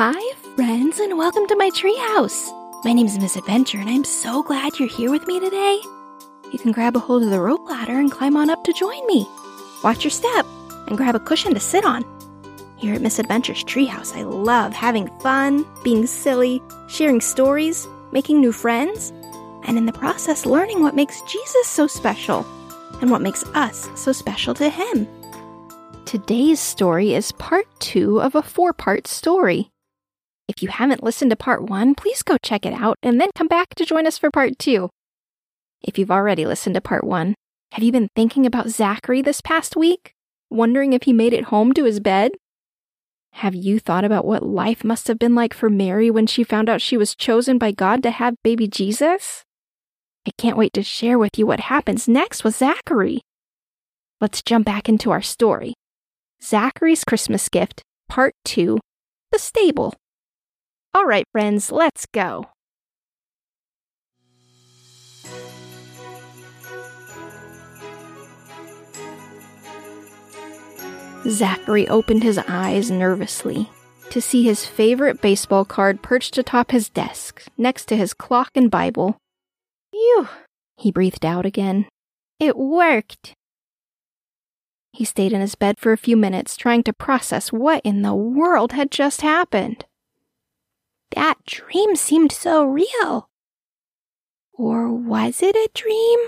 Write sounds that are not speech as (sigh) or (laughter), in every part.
Hi, friends, and welcome to my treehouse. My name is Miss Adventure, and I'm so glad you're here with me today. You can grab a hold of the rope ladder and climb on up to join me. Watch your step and grab a cushion to sit on. Here at Miss Adventure's treehouse, I love having fun, being silly, sharing stories, making new friends, and in the process, learning what makes Jesus so special and what makes us so special to him. Today's story is part two of a four part story. If you haven't listened to part one, please go check it out and then come back to join us for part two. If you've already listened to part one, have you been thinking about Zachary this past week? Wondering if he made it home to his bed? Have you thought about what life must have been like for Mary when she found out she was chosen by God to have baby Jesus? I can't wait to share with you what happens next with Zachary. Let's jump back into our story. Zachary's Christmas Gift, Part 2 The Stable. All right, friends, let's go. Zachary opened his eyes nervously to see his favorite baseball card perched atop his desk, next to his clock and Bible. Phew, he breathed out again. It worked. He stayed in his bed for a few minutes, trying to process what in the world had just happened. That dream seemed so real. Or was it a dream?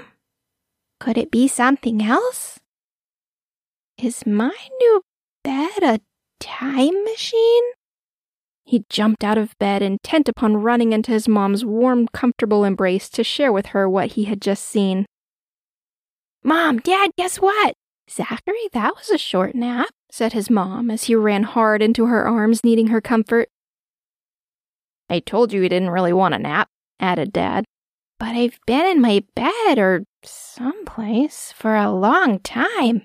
Could it be something else? Is my new bed a time machine? He jumped out of bed, intent upon running into his mom's warm, comfortable embrace to share with her what he had just seen. Mom, Dad, guess what? Zachary, that was a short nap, said his mom as he ran hard into her arms, needing her comfort. I told you he didn't really want a nap, added Dad. But I've been in my bed or someplace for a long time.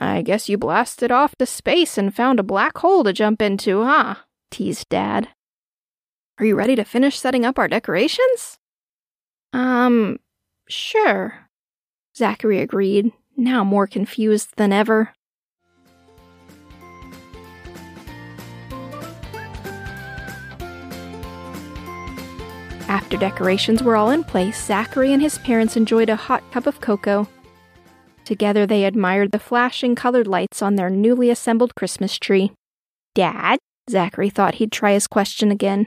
I guess you blasted off to space and found a black hole to jump into, huh? teased Dad. Are you ready to finish setting up our decorations? Um, sure, Zachary agreed, now more confused than ever. After decorations were all in place, Zachary and his parents enjoyed a hot cup of cocoa. Together they admired the flashing colored lights on their newly assembled Christmas tree. Dad? Zachary thought he'd try his question again.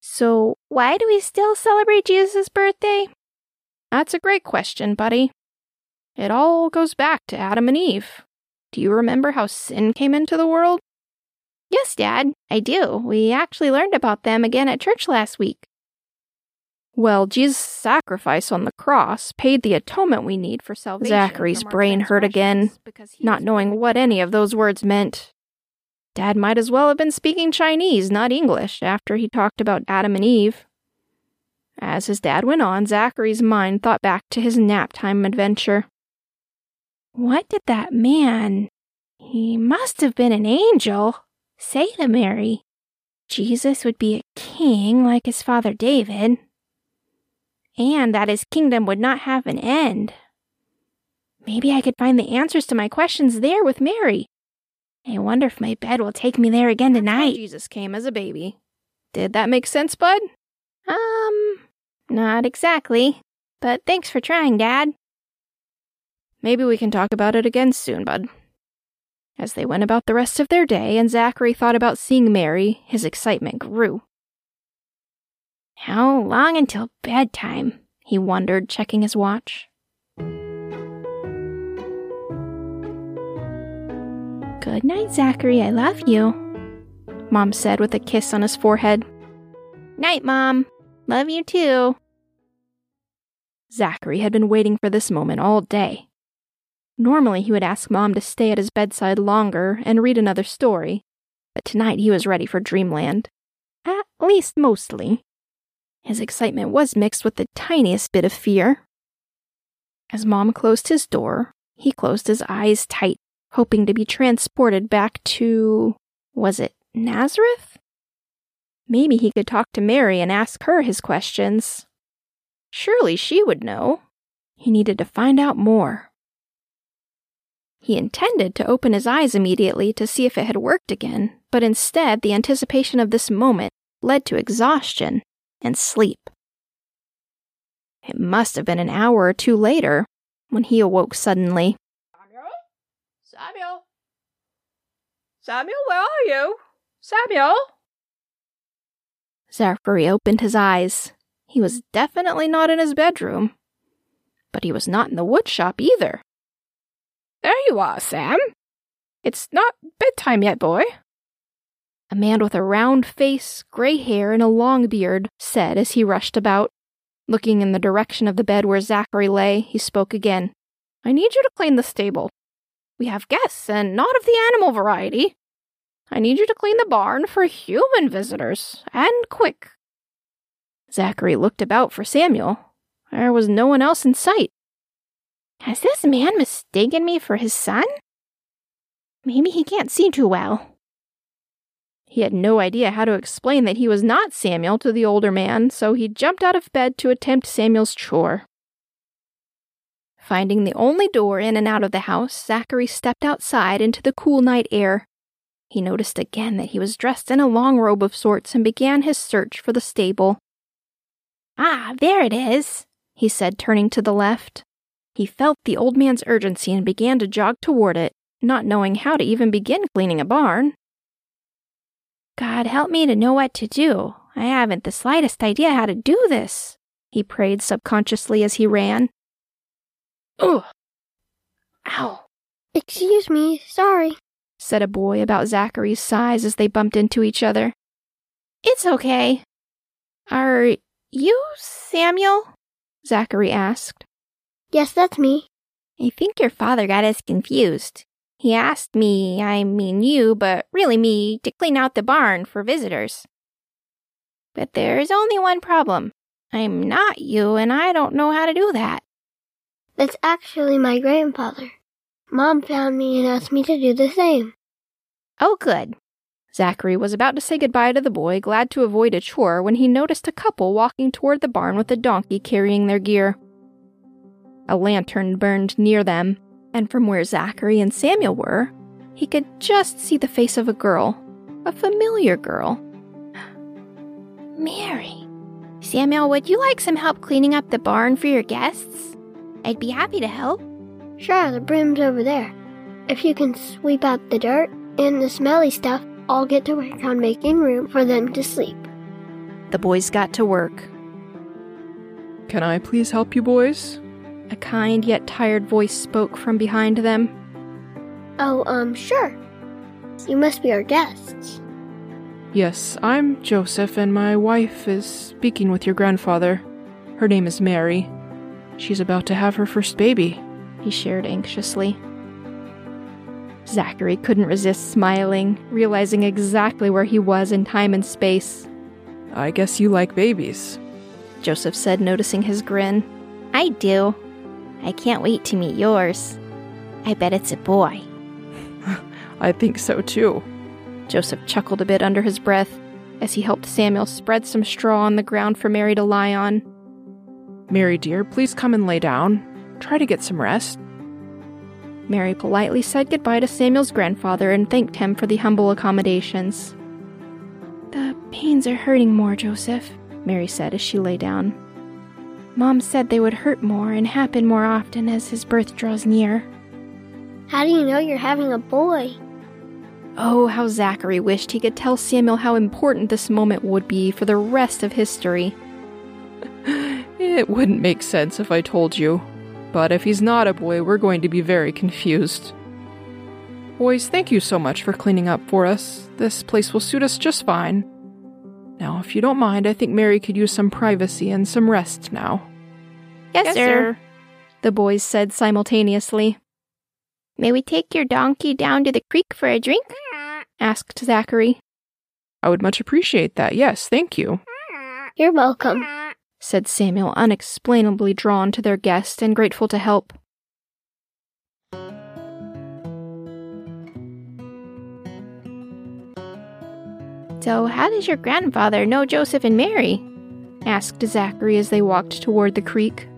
So, why do we still celebrate Jesus' birthday? That's a great question, buddy. It all goes back to Adam and Eve. Do you remember how sin came into the world? Yes, Dad, I do. We actually learned about them again at church last week. Well, Jesus' sacrifice on the cross paid the atonement we need for salvation. Zachary's brain hurt again, not knowing what any of those words meant. Dad might as well have been speaking Chinese, not English, after he talked about Adam and Eve. As his dad went on, Zachary's mind thought back to his nap time adventure. What did that man, he must have been an angel, say to Mary? Jesus would be a king like his father David, and that his kingdom would not have an end. Maybe I could find the answers to my questions there with Mary. I wonder if my bed will take me there again tonight. Jesus came as a baby. Did that make sense, bud? Um, not exactly. But thanks for trying, Dad. Maybe we can talk about it again soon, bud. As they went about the rest of their day and Zachary thought about seeing Mary, his excitement grew. How long until bedtime? he wondered, checking his watch. Good night, Zachary. I love you, Mom said with a kiss on his forehead. Night, Mom. Love you too. Zachary had been waiting for this moment all day. Normally, he would ask Mom to stay at his bedside longer and read another story, but tonight he was ready for dreamland. At least mostly. His excitement was mixed with the tiniest bit of fear. As Mom closed his door, he closed his eyes tight, hoping to be transported back to. was it Nazareth? Maybe he could talk to Mary and ask her his questions. Surely she would know. He needed to find out more. He intended to open his eyes immediately to see if it had worked again, but instead, the anticipation of this moment led to exhaustion and sleep. It must have been an hour or two later when he awoke suddenly. Samuel? Samuel? Samuel, where are you? Samuel? Zachary opened his eyes. He was definitely not in his bedroom. But he was not in the woodshop either. There you are, Sam. It's not bedtime yet, boy. A man with a round face, gray hair, and a long beard said as he rushed about. Looking in the direction of the bed where Zachary lay, he spoke again. I need you to clean the stable. We have guests, and not of the animal variety. I need you to clean the barn for human visitors, and quick. Zachary looked about for Samuel. There was no one else in sight. Has this man mistaken me for his son? Maybe he can't see too well. He had no idea how to explain that he was not Samuel to the older man, so he jumped out of bed to attempt Samuel's chore. Finding the only door in and out of the house, Zachary stepped outside into the cool night air. He noticed again that he was dressed in a long robe of sorts and began his search for the stable. Ah, there it is, he said, turning to the left. He felt the old man's urgency and began to jog toward it, not knowing how to even begin cleaning a barn. God help me to know what to do. I haven't the slightest idea how to do this, he prayed subconsciously as he ran. Ugh! Ow! Excuse me, sorry, said a boy about Zachary's size as they bumped into each other. It's okay. Are you Samuel? Zachary asked. Yes, that's me. I think your father got us confused. He asked me, I mean you, but really me, to clean out the barn for visitors. But there's only one problem. I'm not you, and I don't know how to do that. That's actually my grandfather. Mom found me and asked me to do the same. Oh, good. Zachary was about to say goodbye to the boy, glad to avoid a chore, when he noticed a couple walking toward the barn with a donkey carrying their gear. A lantern burned near them, and from where Zachary and Samuel were, he could just see the face of a girl, a familiar girl. (gasps) Mary. Samuel, would you like some help cleaning up the barn for your guests? I'd be happy to help. Sure, the broom's over there. If you can sweep out the dirt and the smelly stuff, I'll get to work on making room for them to sleep. The boys got to work. Can I please help you, boys? A kind yet tired voice spoke from behind them. Oh, um, sure. You must be our guests. Yes, I'm Joseph, and my wife is speaking with your grandfather. Her name is Mary. She's about to have her first baby, he shared anxiously. Zachary couldn't resist smiling, realizing exactly where he was in time and space. I guess you like babies, Joseph said, noticing his grin. I do. I can't wait to meet yours. I bet it's a boy. (laughs) I think so too. Joseph chuckled a bit under his breath as he helped Samuel spread some straw on the ground for Mary to lie on. Mary, dear, please come and lay down. Try to get some rest. Mary politely said goodbye to Samuel's grandfather and thanked him for the humble accommodations. The pains are hurting more, Joseph, Mary said as she lay down. Mom said they would hurt more and happen more often as his birth draws near. How do you know you're having a boy? Oh, how Zachary wished he could tell Samuel how important this moment would be for the rest of history. (laughs) it wouldn't make sense if I told you, but if he's not a boy, we're going to be very confused. Boys, thank you so much for cleaning up for us. This place will suit us just fine. Now, if you don't mind, I think Mary could use some privacy and some rest now. Yes, yes sir. sir, the boys said simultaneously. May we take your donkey down to the creek for a drink? asked Zachary. I would much appreciate that. Yes, thank you. You're welcome, said Samuel, unexplainably drawn to their guest and grateful to help. So, how does your grandfather know Joseph and Mary? asked Zachary as they walked toward the creek.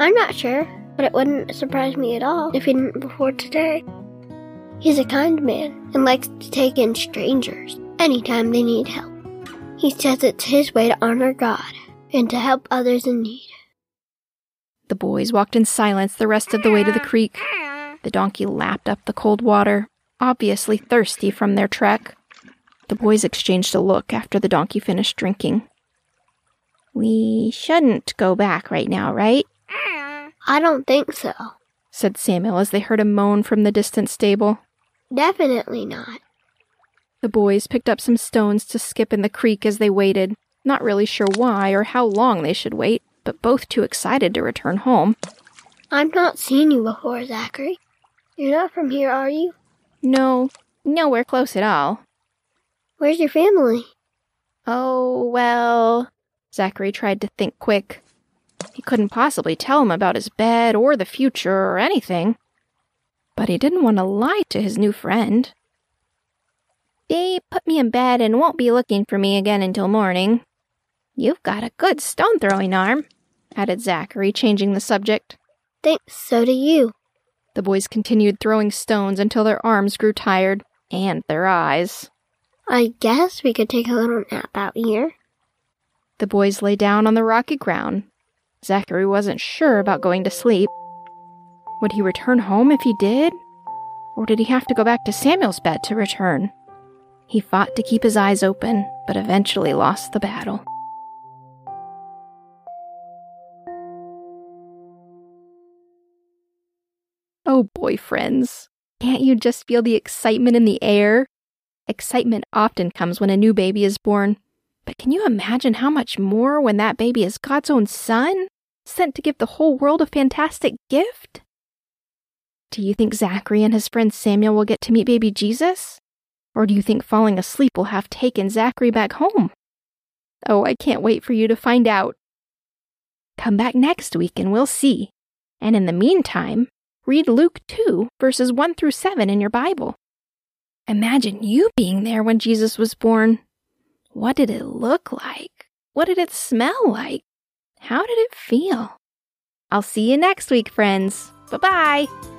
I'm not sure. but it wouldn't surprise me at all if he didn't before today. He's a kind man and likes to take in strangers anytime they need help. He says it's his way to honor God and to help others in need. The boys walked in silence the rest of the way to the creek. The donkey lapped up the cold water, obviously thirsty from their trek. The boys exchanged a look after the donkey finished drinking. We shouldn't go back right now, right? I don't think so. said Samuel as they heard a moan from the distant stable. Definitely not. The boys picked up some stones to skip in the creek as they waited, not really sure why or how long they should wait, but both too excited to return home. I've not seen you before, Zachary. You're not from here, are you? No, nowhere close at all. Where's your family? Oh, well. Zachary tried to think quick. He couldn't possibly tell him about his bed or the future or anything. But he didn't want to lie to his new friend. They put me in bed and won't be looking for me again until morning. You've got a good stone throwing arm, added Zachary, changing the subject. Thanks, so do you. The boys continued throwing stones until their arms grew tired, and their eyes. I guess we could take a little nap out here. The boys lay down on the rocky ground. Zachary wasn't sure about going to sleep. Would he return home if he did? Or did he have to go back to Samuel's bed to return? He fought to keep his eyes open, but eventually lost the battle. Oh, boyfriends, can't you just feel the excitement in the air? Excitement often comes when a new baby is born, but can you imagine how much more when that baby is God's own son, sent to give the whole world a fantastic gift? Do you think Zachary and his friend Samuel will get to meet baby Jesus? Or do you think falling asleep will have taken Zachary back home? Oh, I can't wait for you to find out. Come back next week and we'll see. And in the meantime, read Luke 2, verses 1 through 7 in your Bible. Imagine you being there when Jesus was born. What did it look like? What did it smell like? How did it feel? I'll see you next week, friends. Bye bye.